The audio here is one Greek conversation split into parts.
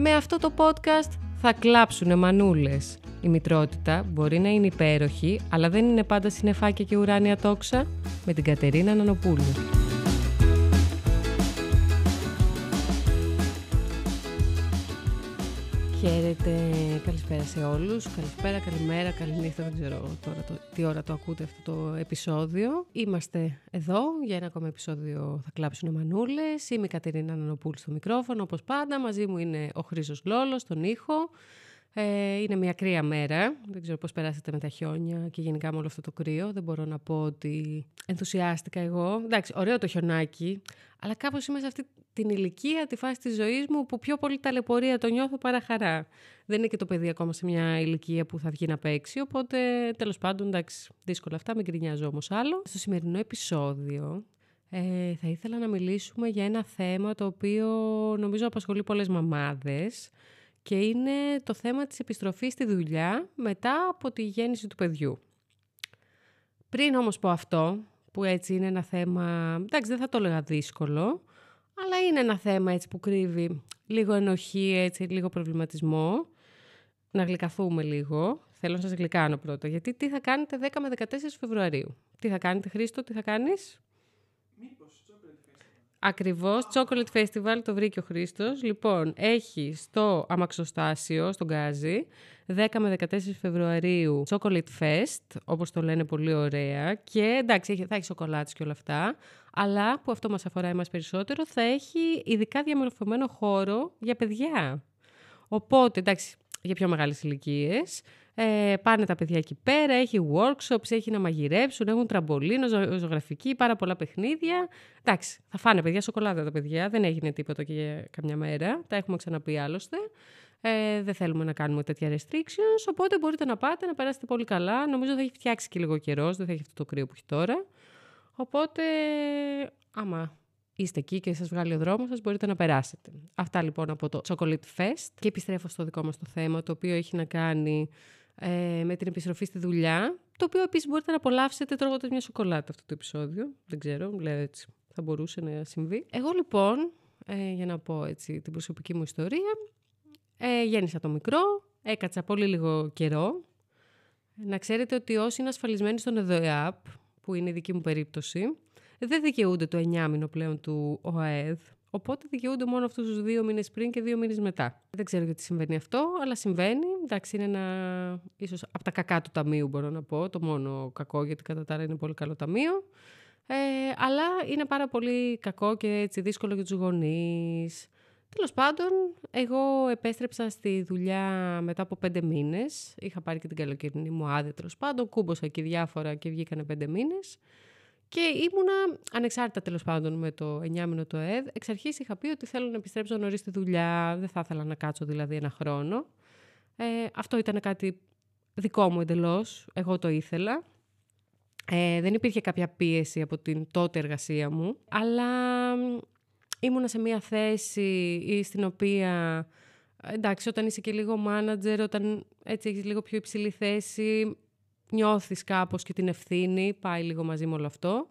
Με αυτό το podcast θα κλάψουνε μανούλες. Η μητρότητα μπορεί να είναι υπέροχη, αλλά δεν είναι πάντα συνεφάκια και ουράνια τόξα. Με την Κατερίνα Νανοπούλου. Χαίρετε, καλησπέρα σε όλους. Καλησπέρα, καλημέρα, καληνύχτα, δεν ξέρω τώρα το, τι ώρα το ακούτε αυτό το επεισόδιο. Είμαστε εδώ για ένα ακόμα επεισόδιο Θα κλάψουν μανούλες. Είμαι η Κατερίνα Νανοπούλου στο μικρόφωνο, όπως πάντα. Μαζί μου είναι ο Χρήστος Λόλος στον ήχο. Ε, είναι μια κρύα μέρα. Δεν ξέρω πώς περάσατε με τα χιόνια και γενικά με όλο αυτό το κρύο. Δεν μπορώ να πω ότι ενθουσιάστηκα εγώ. Εντάξει, ωραίο το χιονάκι, αλλά κάπως είμαι σε αυτή την ηλικία, τη φάση της ζωής μου που πιο πολύ ταλαιπωρία το νιώθω παρά χαρά. Δεν είναι και το παιδί ακόμα σε μια ηλικία που θα βγει να παίξει, οπότε τέλος πάντων, εντάξει, δύσκολα αυτά, μην κρινιάζω όμως άλλο. Στο σημερινό επεισόδιο ε, θα ήθελα να μιλήσουμε για ένα θέμα το οποίο νομίζω απασχολεί πολλές μαμάδες και είναι το θέμα της επιστροφής στη δουλειά μετά από τη γέννηση του παιδιού. Πριν όμως πω αυτό, που έτσι είναι ένα θέμα, εντάξει δεν θα το έλεγα δύσκολο, αλλά είναι ένα θέμα έτσι που κρύβει λίγο ενοχή, έτσι, λίγο προβληματισμό. Να γλυκαθούμε λίγο. Θέλω να σας γλυκάνω πρώτα, γιατί τι θα κάνετε 10 με 14 Φεβρουαρίου. Τι θα κάνετε Χρήστο, τι θα κάνεις; Ακριβώς, Chocolate Festival το βρήκε ο Χρήστος. Λοιπόν, έχει στο Αμαξοστάσιο, στον Γκάζι, 10 με 14 Φεβρουαρίου Chocolate Fest, όπως το λένε πολύ ωραία. Και εντάξει, θα έχει σοκολάτες και όλα αυτά. Αλλά, που αυτό μας αφορά εμάς περισσότερο, θα έχει ειδικά διαμορφωμένο χώρο για παιδιά. Οπότε, εντάξει, για πιο μεγάλες ηλικίες. Ε, πάνε τα παιδιά εκεί πέρα, έχει workshops, έχει να μαγειρέψουν, έχουν τραμπολίνο, ζω, ζωγραφική, πάρα πολλά παιχνίδια. Εντάξει, θα φάνε παιδιά σοκολάτα τα παιδιά, δεν έγινε τίποτα και καμιά μέρα. Τα έχουμε ξαναπεί άλλωστε. Ε, δεν θέλουμε να κάνουμε τέτοια restrictions, οπότε μπορείτε να πάτε, να περάσετε πολύ καλά. Νομίζω θα έχει φτιάξει και λίγο καιρός, δεν θα έχει αυτό το κρύο που έχει τώρα. Οπότε, άμα είστε εκεί και σας βγάλει ο δρόμος σας, μπορείτε να περάσετε. Αυτά λοιπόν από το Chocolate Fest. Και επιστρέφω στο δικό μας το θέμα, το οποίο έχει να κάνει ε, με την επιστροφή στη δουλειά, το οποίο επίσης μπορείτε να απολαύσετε τρώγοντας μια σοκολάτα αυτό το επεισόδιο. Δεν ξέρω, λέω έτσι, θα μπορούσε να συμβεί. Εγώ λοιπόν, ε, για να πω έτσι την προσωπική μου ιστορία, ε, γέννησα το μικρό, έκατσα πολύ λίγο καιρό. Να ξέρετε ότι όσοι είναι ασφαλισμένοι στον ΕΔΟΕΑΠ, που είναι η δική μου περίπτωση, δεν δικαιούνται το 9 μήνο πλέον του ΟΑΕΔ, Οπότε δικαιούνται μόνο αυτούς τους δύο μήνες πριν και δύο μήνες μετά. Δεν ξέρω γιατί συμβαίνει αυτό, αλλά συμβαίνει. Εντάξει, είναι ένα. ίσως από τα κακά του ταμείου, μπορώ να πω. Το μόνο κακό, γιατί κατά τα άλλα είναι πολύ καλό ταμείο. Ε, αλλά είναι πάρα πολύ κακό και έτσι δύσκολο για τους γονείς. Τέλος πάντων, εγώ επέστρεψα στη δουλειά μετά από πέντε μήνες. Είχα πάρει και την καλοκαιρινή μου άδεια τέλος πάντων. Κούμποσα και διάφορα και βγήκανε πέντε μήνες. Και ήμουνα ανεξάρτητα τέλος πάντων με το 9 μήνο το ΕΔ. Εξ αρχής είχα πει ότι θέλω να επιστρέψω νωρίς στη δουλειά. Δεν θα ήθελα να κάτσω δηλαδή ένα χρόνο. Ε, αυτό ήταν κάτι δικό μου εντελώς. Εγώ το ήθελα. Ε, δεν υπήρχε κάποια πίεση από την τότε εργασία μου. Αλλά ήμουνα σε μια θέση στην οποία εντάξει, όταν είσαι και λίγο manager, όταν έτσι έχεις λίγο πιο υψηλή θέση, νιώθεις κάπως και την ευθύνη, πάει λίγο μαζί με όλο αυτό.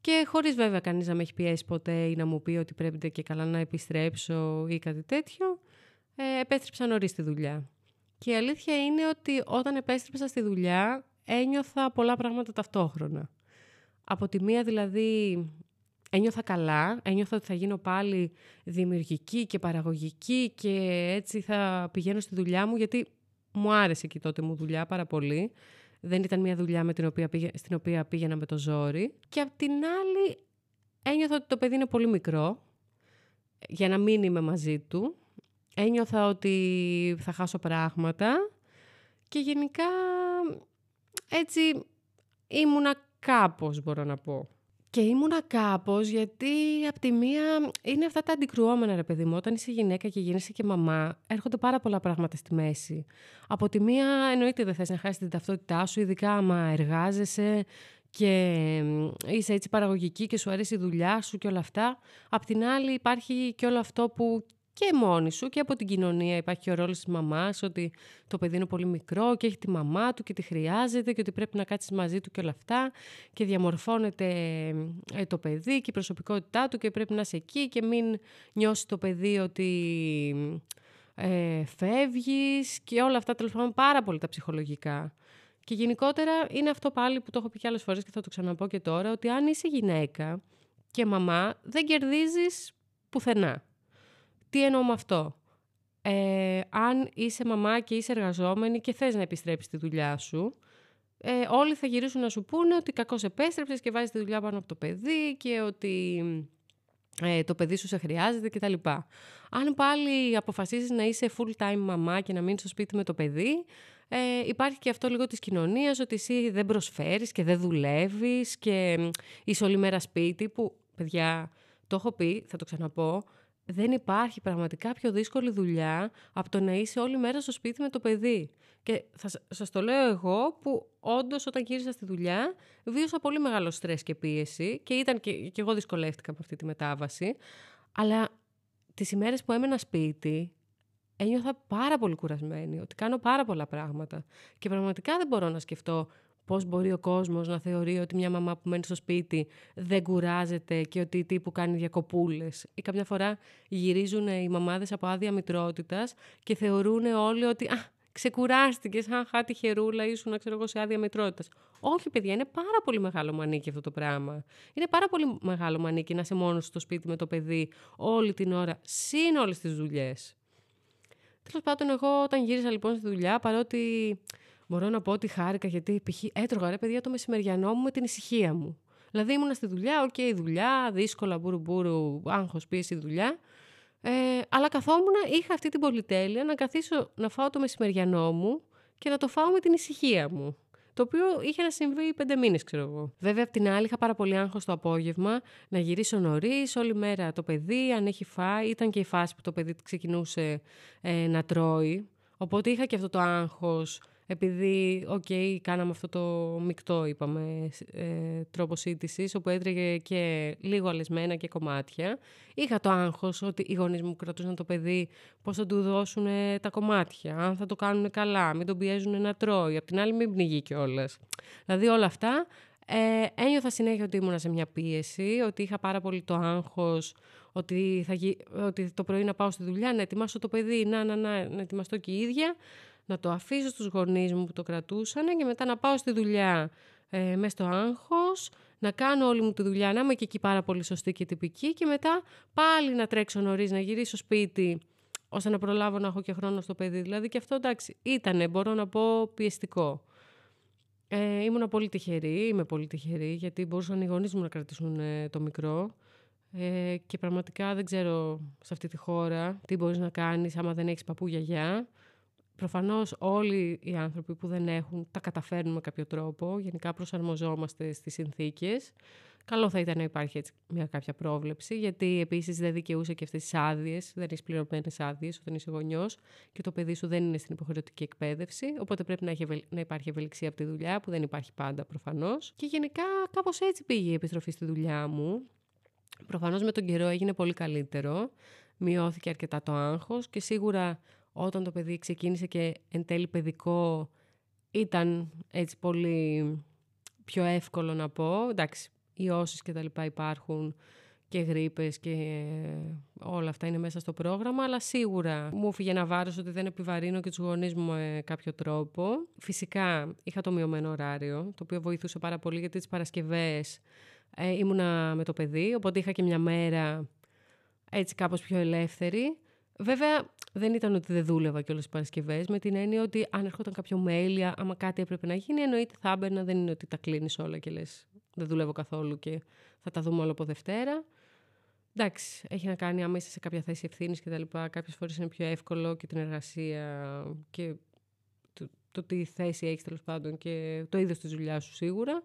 Και χωρίς βέβαια κανείς να με έχει πιέσει ποτέ ή να μου πει ότι πρέπει και καλά να επιστρέψω ή κάτι τέτοιο, ε, επέστρεψα νωρίς στη δουλειά. Και η αλήθεια είναι ότι όταν επέστρεψα στη δουλειά ένιωθα πολλά πράγματα ταυτόχρονα. Από τη μία δηλαδή ένιωθα καλά, ένιωθα ότι θα γίνω πάλι δημιουργική και παραγωγική και έτσι θα πηγαίνω στη δουλειά μου γιατί μου άρεσε και τότε μου δουλειά πάρα πολύ. Δεν ήταν μια δουλειά με την οποία στην οποία πήγαινα με το ζόρι. Και απ' την άλλη ένιωθα ότι το παιδί είναι πολύ μικρό για να μην είμαι μαζί του. Ένιωθα ότι θα χάσω πράγματα και γενικά έτσι ήμουνα κάπως μπορώ να πω. Και ήμουνα κάπως γιατί από τη μία είναι αυτά τα αντικρουόμενα, ρε παιδί μου. Όταν είσαι γυναίκα και γίνεσαι και μαμά, έρχονται πάρα πολλά πράγματα στη μέση. Από τη μία, εννοείται δεν θες να χάσεις την ταυτότητά σου, ειδικά άμα εργάζεσαι και είσαι έτσι παραγωγική και σου αρέσει η δουλειά σου και όλα αυτά. Απ' την άλλη υπάρχει και όλο αυτό που και μόνη σου και από την κοινωνία υπάρχει ο ρόλος της μαμάς ότι το παιδί είναι πολύ μικρό και έχει τη μαμά του και τη χρειάζεται και ότι πρέπει να κάτσεις μαζί του και όλα αυτά και διαμορφώνεται ε, το παιδί και η προσωπικότητά του και πρέπει να είσαι εκεί και μην νιώσεις το παιδί ότι ε, φεύγεις και όλα αυτά τέλος πάντων πάρα πολύ τα ψυχολογικά. Και γενικότερα είναι αυτό πάλι που το έχω πει και άλλες φορές και θα το ξαναπώ και τώρα, ότι αν είσαι γυναίκα και μαμά δεν κερδίζεις πουθενά. Τι εννοώ με αυτό; Ε, αν είσαι μαμά και είσαι εργαζόμενη και θες να επιστρέψεις στη δουλειά σου, ε, όλοι θα γυρίσουν να σου πούνε ότι κακώς επέστρεψες και βάζεις τη δουλειά πάνω από το παιδί και ότι ε, το παιδί σου σε χρειάζεται κτλ. Αν πάλι αποφασίσεις να είσαι full time μαμά και να μείνεις στο σπίτι με το παιδί, ε, υπάρχει και αυτό λίγο της κοινωνίας, ότι εσύ δεν προσφέρεις και δεν δουλεύεις και είσαι όλη μέρα σπίτι που, παιδιά, το έχω πει, θα το ξαναπώ, δεν υπάρχει πραγματικά πιο δύσκολη δουλειά από το να είσαι όλη μέρα στο σπίτι με το παιδί. Και θα σας το λέω εγώ που όντως όταν γύρισα στη δουλειά βίωσα πολύ μεγάλο στρες και πίεση και, ήταν και, και εγώ δυσκολεύτηκα από αυτή τη μετάβαση. Αλλά τις ημέρες που έμενα σπίτι ένιωθα πάρα πολύ κουρασμένη, ότι κάνω πάρα πολλά πράγματα. Και πραγματικά δεν μπορώ να σκεφτώ πώς μπορεί ο κόσμος να θεωρεί ότι μια μαμά που μένει στο σπίτι δεν κουράζεται και ότι τύπου κάνει διακοπούλες. Ή κάποια φορά γυρίζουν οι μαμάδες από άδεια μητρότητας και θεωρούν όλοι ότι «Α, ξεκουράστηκες, σαν χάτι χερούλα, ήσουν ξέρω εγώ, σε άδεια μητρότητας. Όχι, παιδιά, είναι πάρα πολύ μεγάλο μανίκι αυτό το πράγμα. Είναι πάρα πολύ μεγάλο μανίκι να είσαι μόνος στο σπίτι με το παιδί όλη την ώρα, συν όλες τις δουλειές. Τέλος πάντων, εγώ όταν γύρισα λοιπόν στη δουλειά, παρότι μπορώ να πω ότι χάρηκα γιατί π.χ. έτρωγα ρε παιδιά το μεσημεριανό μου με την ησυχία μου. Δηλαδή ήμουνα στη δουλειά, OK, okay, δουλειά, δύσκολα, μπούρου μπούρου, άγχος, πίεση, δουλειά. Ε, αλλά καθόμουν, είχα αυτή την πολυτέλεια να καθίσω να φάω το μεσημεριανό μου και να το φάω με την ησυχία μου. Το οποίο είχε να συμβεί πέντε μήνες, ξέρω εγώ. Βέβαια, απ' την άλλη, είχα πάρα πολύ άγχος το απόγευμα να γυρίσω νωρίς, όλη μέρα το παιδί, αν έχει φάει. Ήταν και η φάση που το παιδί ξεκινούσε ε, να τρώει. Οπότε είχα και αυτό το άγχος επειδή, OK, okay, κάναμε αυτό το μεικτό, είπαμε, ε, τρόπο σίτισης, όπου έτρωγε και λίγο αλεσμένα και κομμάτια. Είχα το άγχος ότι οι γονείς μου κρατούσαν το παιδί πώς θα του δώσουν τα κομμάτια, αν θα το κάνουν καλά, μην τον πιέζουν να τρώει, απ' την άλλη μην πνιγεί κιόλας. Δηλαδή όλα αυτά ε, ένιωθα συνέχεια ότι ήμουνα σε μια πίεση, ότι είχα πάρα πολύ το άγχος, ότι, θα, ότι το πρωί να πάω στη δουλειά, να ετοιμάσω το παιδί, να, να, να, να ετοιμαστώ και η ίδια να το αφήσω στους γονείς μου που το κρατούσαν και μετά να πάω στη δουλειά ε, μέσα στο άγχος, να κάνω όλη μου τη δουλειά, να είμαι και εκεί πάρα πολύ σωστή και τυπική και μετά πάλι να τρέξω νωρίς, να γυρίσω σπίτι ώστε να προλάβω να έχω και χρόνο στο παιδί. Δηλαδή και αυτό εντάξει ήταν, μπορώ να πω, πιεστικό. Ε, ήμουν πολύ τυχερή, είμαι πολύ τυχερή, γιατί μπορούσαν οι γονείς μου να κρατήσουν ε, το μικρό. Ε, και πραγματικά δεν ξέρω σε αυτή τη χώρα τι μπορείς να κάνεις άμα δεν έχεις παππού γιαγιά. Προφανώς όλοι οι άνθρωποι που δεν έχουν τα καταφέρνουν με κάποιο τρόπο. Γενικά προσαρμοζόμαστε στις συνθήκες. Καλό θα ήταν να υπάρχει έτσι μια κάποια πρόβλεψη, γιατί επίσης δεν δικαιούσε και αυτές τις άδειες, δεν έχεις πληρωμένες άδειες όταν είσαι γονιός και το παιδί σου δεν είναι στην υποχρεωτική εκπαίδευση. Οπότε πρέπει να, έχει, να υπάρχει ευελιξία από τη δουλειά, που δεν υπάρχει πάντα προφανώς. Και γενικά κάπως έτσι πήγε η επιστροφή στη δουλειά μου. Προφανώς με τον καιρό έγινε πολύ καλύτερο. Μειώθηκε αρκετά το άγχος και σίγουρα όταν το παιδί ξεκίνησε και εν τέλει παιδικό ήταν έτσι πολύ πιο εύκολο να πω. Εντάξει, οι όσεις και τα λοιπά υπάρχουν και γρήπες και όλα αυτά είναι μέσα στο πρόγραμμα, αλλά σίγουρα μου έφυγε ένα βάρος ότι δεν επιβαρύνω και τους γονείς μου με κάποιο τρόπο. Φυσικά είχα το μειωμένο ωράριο, το οποίο βοηθούσε πάρα πολύ γιατί τις Παρασκευές ε, ήμουνα με το παιδί, οπότε είχα και μια μέρα έτσι κάπως πιο ελεύθερη. Βέβαια, δεν ήταν ότι δεν δούλευα και όλε τι Παρασκευές, με την έννοια ότι αν έρχονταν κάποιο mail, άμα κάτι έπρεπε να γίνει, εννοείται θα έμπαιρνα. Δεν είναι ότι τα κλείνεις όλα και λες: Δεν δουλεύω καθόλου και θα τα δούμε όλα από Δευτέρα. Εντάξει, έχει να κάνει άμα είσαι σε κάποια θέση ευθύνης κτλ. Κάποιες φορές είναι πιο εύκολο και την εργασία και το, το τι θέση έχεις τέλος πάντων και το είδος της δουλειάς σου σίγουρα.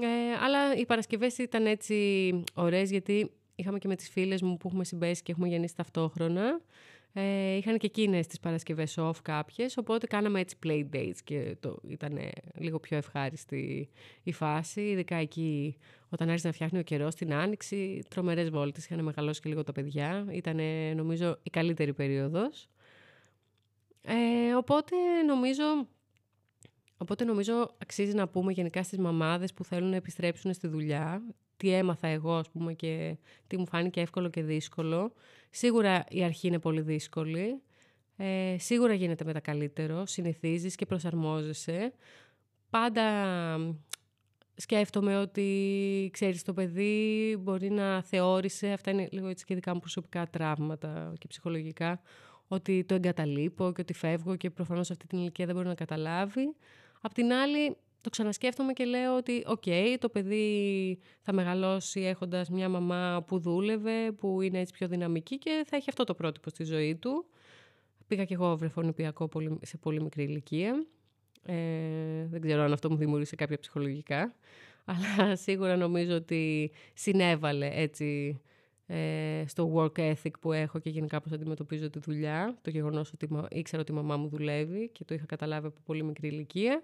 Ε, αλλά οι Παρασκευές ήταν έτσι ωραίες γιατί είχαμε και με τις φίλες μου που έχουμε συμπέσει και έχουμε γεννήσει ταυτόχρονα. Ε, είχαν και εκείνες τις Παρασκευές off κάποιες, οπότε κάναμε έτσι play dates και το, ήταν λίγο πιο ευχάριστη η φάση, ειδικά εκεί όταν άρχισε να φτιάχνει ο καιρός στην Άνοιξη, τρομερές βόλτες, είχαν μεγαλώσει και λίγο τα παιδιά, ήταν νομίζω η καλύτερη περίοδος. Ε, οπότε νομίζω Οπότε νομίζω αξίζει να πούμε γενικά στις μαμάδες που θέλουν να επιστρέψουν στη δουλειά τι έμαθα εγώ ας πούμε και τι μου φάνηκε εύκολο και δύσκολο. Σίγουρα η αρχή είναι πολύ δύσκολη Ε, σίγουρα γίνεται μετά καλύτερο, συνηθίζεις και προσαρμόζεσαι. Πάντα σκέφτομαι ότι, ξέρεις, το παιδί μπορεί να θεώρησε, αυτά είναι λίγο έτσι και δικά μου προσωπικά τραύματα και ψυχολογικά, ότι το εγκαταλείπω και ότι φεύγω και προφανώς αυτή την ηλικία δεν μπορεί να καταλάβει. Απ' την άλλη, το ξανασκέφτομαι και λέω ότι οκ, το παιδί θα μεγαλώσει έχοντας μια μαμά που δούλευε, που είναι έτσι πιο δυναμική και θα έχει αυτό το πρότυπο στη ζωή του. Πήγα και εγώ βρεφονιπιακό σε πολύ μικρή ηλικία. Ε, δεν ξέρω αν αυτό μου δημιούργησε κάποια ψυχολογικά, αλλά σίγουρα νομίζω ότι συνέβαλε έτσι ε, στο work ethic που έχω και γενικά πώς αντιμετωπίζω τη δουλειά. Το γεγονός ότι ήξερα ότι η μαμά μου δουλεύει και το είχα καταλάβει από πολύ μικρή ηλικία.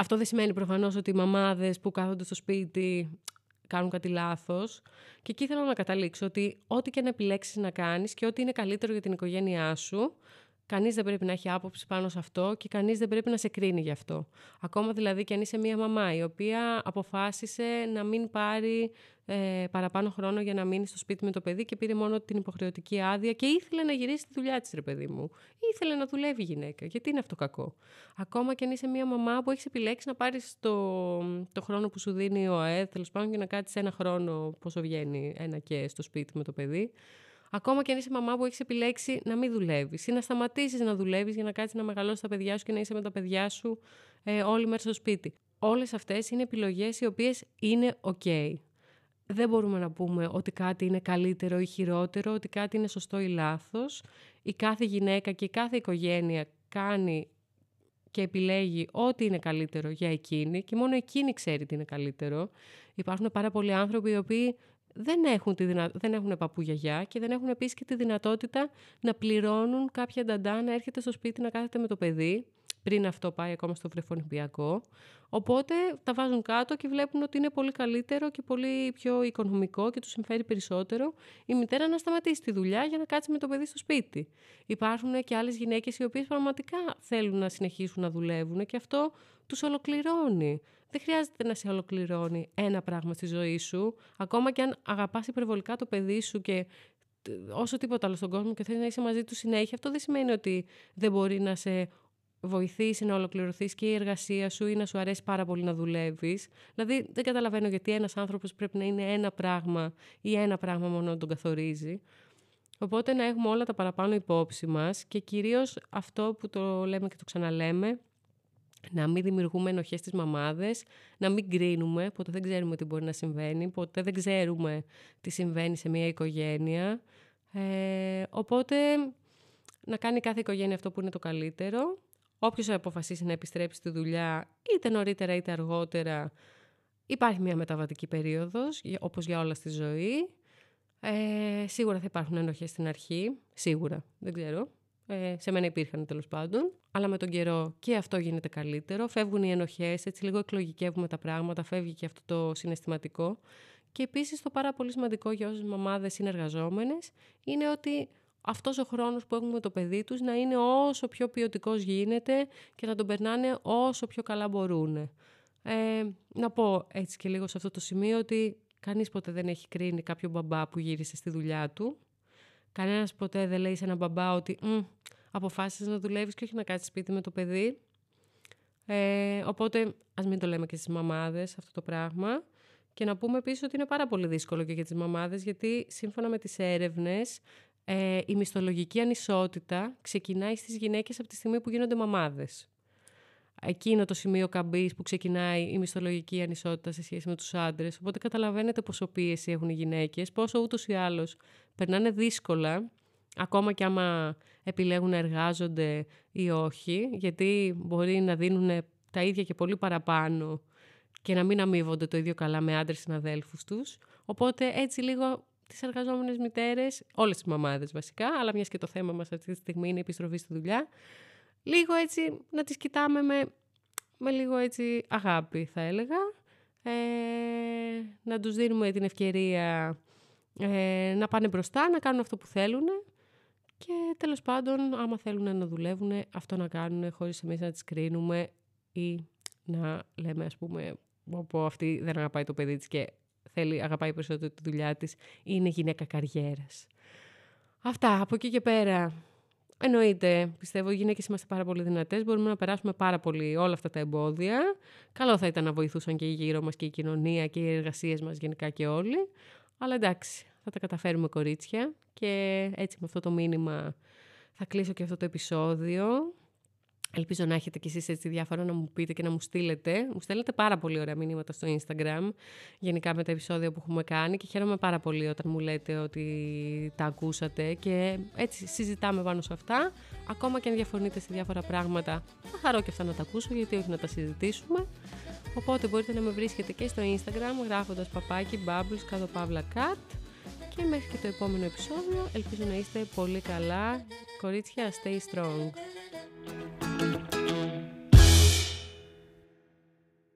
Αυτό δεν σημαίνει προφανώς ότι οι μαμάδες που κάθονται στο σπίτι κάνουν κάτι λάθος. Και εκεί θέλω να καταλήξω ότι ό,τι και να επιλέξεις να κάνεις και ό,τι είναι καλύτερο για την οικογένειά σου, Κανείς δεν πρέπει να έχει άποψη πάνω σε αυτό και κανείς δεν πρέπει να σε κρίνει γι' αυτό. Ακόμα δηλαδή και αν είσαι μια μαμά η οποία αποφάσισε να μην πάρει ε, παραπάνω χρόνο για να μείνει στο σπίτι με το παιδί και πήρε μόνο την υποχρεωτική άδεια και ήθελε να γυρίσει τη δουλειά της ρε παιδί μου. Ήθελε να δουλεύει η γυναίκα. Γιατί είναι αυτό κακό; Ακόμα και αν είσαι μια μαμά που έχεις επιλέξει να πάρεις το, το χρόνο που σου δίνει ο ΑΕΔ, τέλος πάντων, και να κάτσεις ένα χρόνο πόσο βγαίνει ένα και στο σπίτι με το παιδί. Ακόμα και αν είσαι μαμά που έχεις επιλέξει να μην δουλεύεις ή να σταματήσεις να δουλεύεις για να κάτσεις να μεγαλώσεις τα παιδιά σου και να είσαι με τα παιδιά σου ε, όλη μέρα στο σπίτι. Όλες αυτές είναι επιλογές οι οποίες είναι OK. Δεν μπορούμε να πούμε ότι κάτι είναι καλύτερο ή χειρότερο, ότι κάτι είναι σωστό ή λάθος. Η κάθε γυναίκα και η κάθε οικογένεια κάνει και επιλέγει ό,τι είναι καλύτερο για εκείνη και μόνο εκείνη ξέρει τι είναι καλύτερο. Υπάρχουν πάρα πολλοί άνθρωποι οι οποίοι δεν έχουν, τη δυνα... δεν έχουν παππού γιαγιά και δεν έχουν επίσης και τη δυνατότητα να πληρώνουν κάποια νταντά να έρχεται στο σπίτι να κάθεται με το παιδί πριν αυτό πάει ακόμα στο βρεφονιπιακό. Οπότε τα βάζουν κάτω και βλέπουν ότι είναι πολύ καλύτερο και πολύ πιο οικονομικό και τους συμφέρει περισσότερο η μητέρα να σταματήσει τη δουλειά για να κάτσει με το παιδί στο σπίτι. Υπάρχουν και άλλες γυναίκες οι οποίες πραγματικά θέλουν να συνεχίσουν να δουλεύουν και αυτό τους ολοκληρώνει. Δεν χρειάζεται να σε ολοκληρώνει ένα πράγμα στη ζωή σου. Ακόμα και αν αγαπάς υπερβολικά το παιδί σου και όσο τίποτα άλλο στον κόσμο και θέλεις να είσαι μαζί του συνέχεια, αυτό δεν σημαίνει ότι δεν μπορεί να σε βοηθήσει να ολοκληρωθείς και η εργασία σου ή να σου αρέσει πάρα πολύ να δουλεύεις. Δηλαδή, δεν καταλαβαίνω γιατί ένας άνθρωπος πρέπει να είναι ένα πράγμα ή ένα πράγμα μόνο να τον καθορίζει. Οπότε να έχουμε όλα τα παραπάνω υπόψη μας και κυρίως αυτό που το λέμε και το ξαναλέμε, να μην δημιουργούμε ενοχές στις μαμάδες, να μην κρίνουμε, ποτέ δεν ξέρουμε τι μπορεί να συμβαίνει, ποτέ δεν ξέρουμε τι συμβαίνει σε μια οικογένεια. Ε, οπότε να κάνει κάθε οικογένεια αυτό που είναι το καλύτερο. Όποιος αποφασίσει να επιστρέψει στη δουλειά, είτε νωρίτερα είτε αργότερα, υπάρχει μια μεταβατική περίοδος, όπως για όλα στη ζωή. Ε, σίγουρα θα υπάρχουν ενοχές στην αρχή, σίγουρα, δεν ξέρω. Ε, σε μένα υπήρχαν τέλος πάντων. Αλλά με τον καιρό και αυτό γίνεται καλύτερο. Φεύγουν οι ενοχές, έτσι λίγο εκλογικεύουμε τα πράγματα, φεύγει και αυτό το συναισθηματικό. Και επίσης το πάρα πολύ σημαντικό για όσες μαμάδες είναι εργαζόμενες είναι ότι αυτός ο χρόνος που έχουν με το παιδί τους να είναι όσο πιο ποιοτικός γίνεται και να τον περνάνε όσο πιο καλά μπορούν. Ε, να πω έτσι και λίγο σε αυτό το σημείο ότι κανείς ποτέ δεν έχει κρίνει κάποιο μπαμπά που γύρισε στη δουλειά του Κανένας ποτέ δεν λέει σε έναν μπαμπά ότι αποφάσισε να δουλεύεις και όχι να κάτσεις σπίτι με το παιδί. Ε, οπότε ας μην το λέμε και στις μαμάδες αυτό το πράγμα. Και να πούμε επίσης ότι είναι πάρα πολύ δύσκολο και για τις μαμάδες, γιατί σύμφωνα με τις έρευνες, ε, η μισθολογική ανισότητα ξεκινάει στις γυναίκες από τη στιγμή που γίνονται μαμάδες εκείνο το σημείο καμπής που ξεκινάει η μισθολογική ανισότητα σε σχέση με τους άντρες. Οπότε καταλαβαίνετε πόσο πίεση έχουν οι γυναίκες, πόσο ούτως ή άλλως περνάνε δύσκολα, ακόμα και άμα επιλέγουν να εργάζονται ή όχι, γιατί μπορεί να δίνουν τα ίδια και πολύ παραπάνω και να μην αμείβονται το ίδιο καλά με άντρες συναδέλφους τους. Οπότε έτσι λίγο τις εργαζόμενες μητέρες, όλες τις μαμάδες βασικά, αλλά μιας και το θέμα μας αυτή τη στιγμή είναι η επιστροφή στη δουλειά, λίγο έτσι να τις κοιτάμε με, με λίγο έτσι αγάπη θα έλεγα. Ε, να τους δίνουμε την ευκαιρία ε, να πάνε μπροστά, να κάνουν αυτό που θέλουν και τέλος πάντων άμα θέλουν να δουλεύουν αυτό να κάνουν χωρίς εμείς να τις κρίνουμε ή να λέμε ας πούμε όπου αυτή δεν αγαπάει το παιδί της και θέλει, αγαπάει περισσότερο τη δουλειά της είναι γυναίκα καριέρας. Αυτά, από εκεί και πέρα Εννοείται, πιστεύω οι γυναίκες είμαστε πάρα πολύ δυνατές. Μπορούμε να περάσουμε πάρα πολύ όλα αυτά τα εμπόδια. Καλό θα ήταν να βοηθούσαν και οι γύρω μας και η κοινωνία και οι εργασίες μας γενικά και όλοι. Αλλά εντάξει, θα τα καταφέρουμε κορίτσια. Και έτσι με αυτό το μήνυμα θα κλείσω και αυτό το επεισόδιο. Ελπίζω να έχετε κι εσείς έτσι διάφορα να μου πείτε και να μου στείλετε. Μου στέλνετε πάρα πολύ ωραία μηνύματα στο Instagram, γενικά με τα επεισόδια που έχουμε κάνει και χαίρομαι πάρα πολύ όταν μου λέτε ότι τα ακούσατε και έτσι συζητάμε πάνω σε αυτά. Ακόμα και αν διαφωνείτε σε διάφορα πράγματα, θα χαρώ και αυτά να τα ακούσω γιατί όχι να τα συζητήσουμε. Οπότε μπορείτε να με βρίσκετε και στο Instagram γράφοντας παπάκι bubbles κάτω παύλα cat και μέχρι και το επόμενο επεισόδιο ελπίζω να είστε πολύ καλά. Κορίτσια, stay strong.